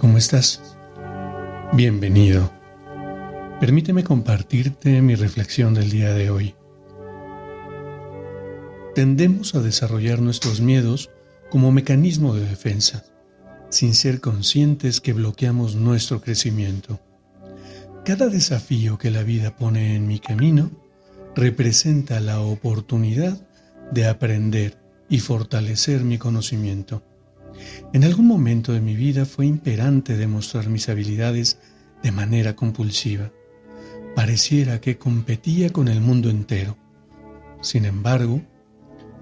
¿Cómo estás? Bienvenido. Permíteme compartirte mi reflexión del día de hoy. Tendemos a desarrollar nuestros miedos como mecanismo de defensa, sin ser conscientes que bloqueamos nuestro crecimiento. Cada desafío que la vida pone en mi camino representa la oportunidad de aprender y fortalecer mi conocimiento. En algún momento de mi vida fue imperante demostrar mis habilidades de manera compulsiva. Pareciera que competía con el mundo entero. Sin embargo,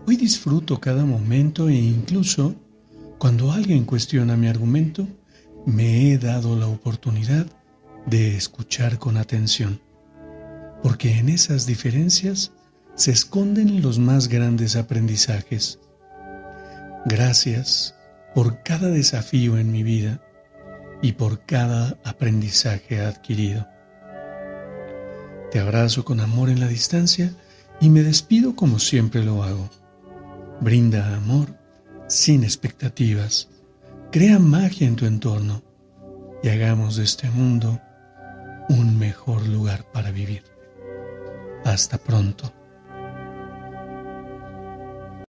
hoy disfruto cada momento e incluso cuando alguien cuestiona mi argumento, me he dado la oportunidad de escuchar con atención, porque en esas diferencias se esconden los más grandes aprendizajes. Gracias por cada desafío en mi vida y por cada aprendizaje adquirido. Te abrazo con amor en la distancia y me despido como siempre lo hago. Brinda amor sin expectativas. Crea magia en tu entorno y hagamos de este mundo un mejor lugar para vivir. Hasta pronto.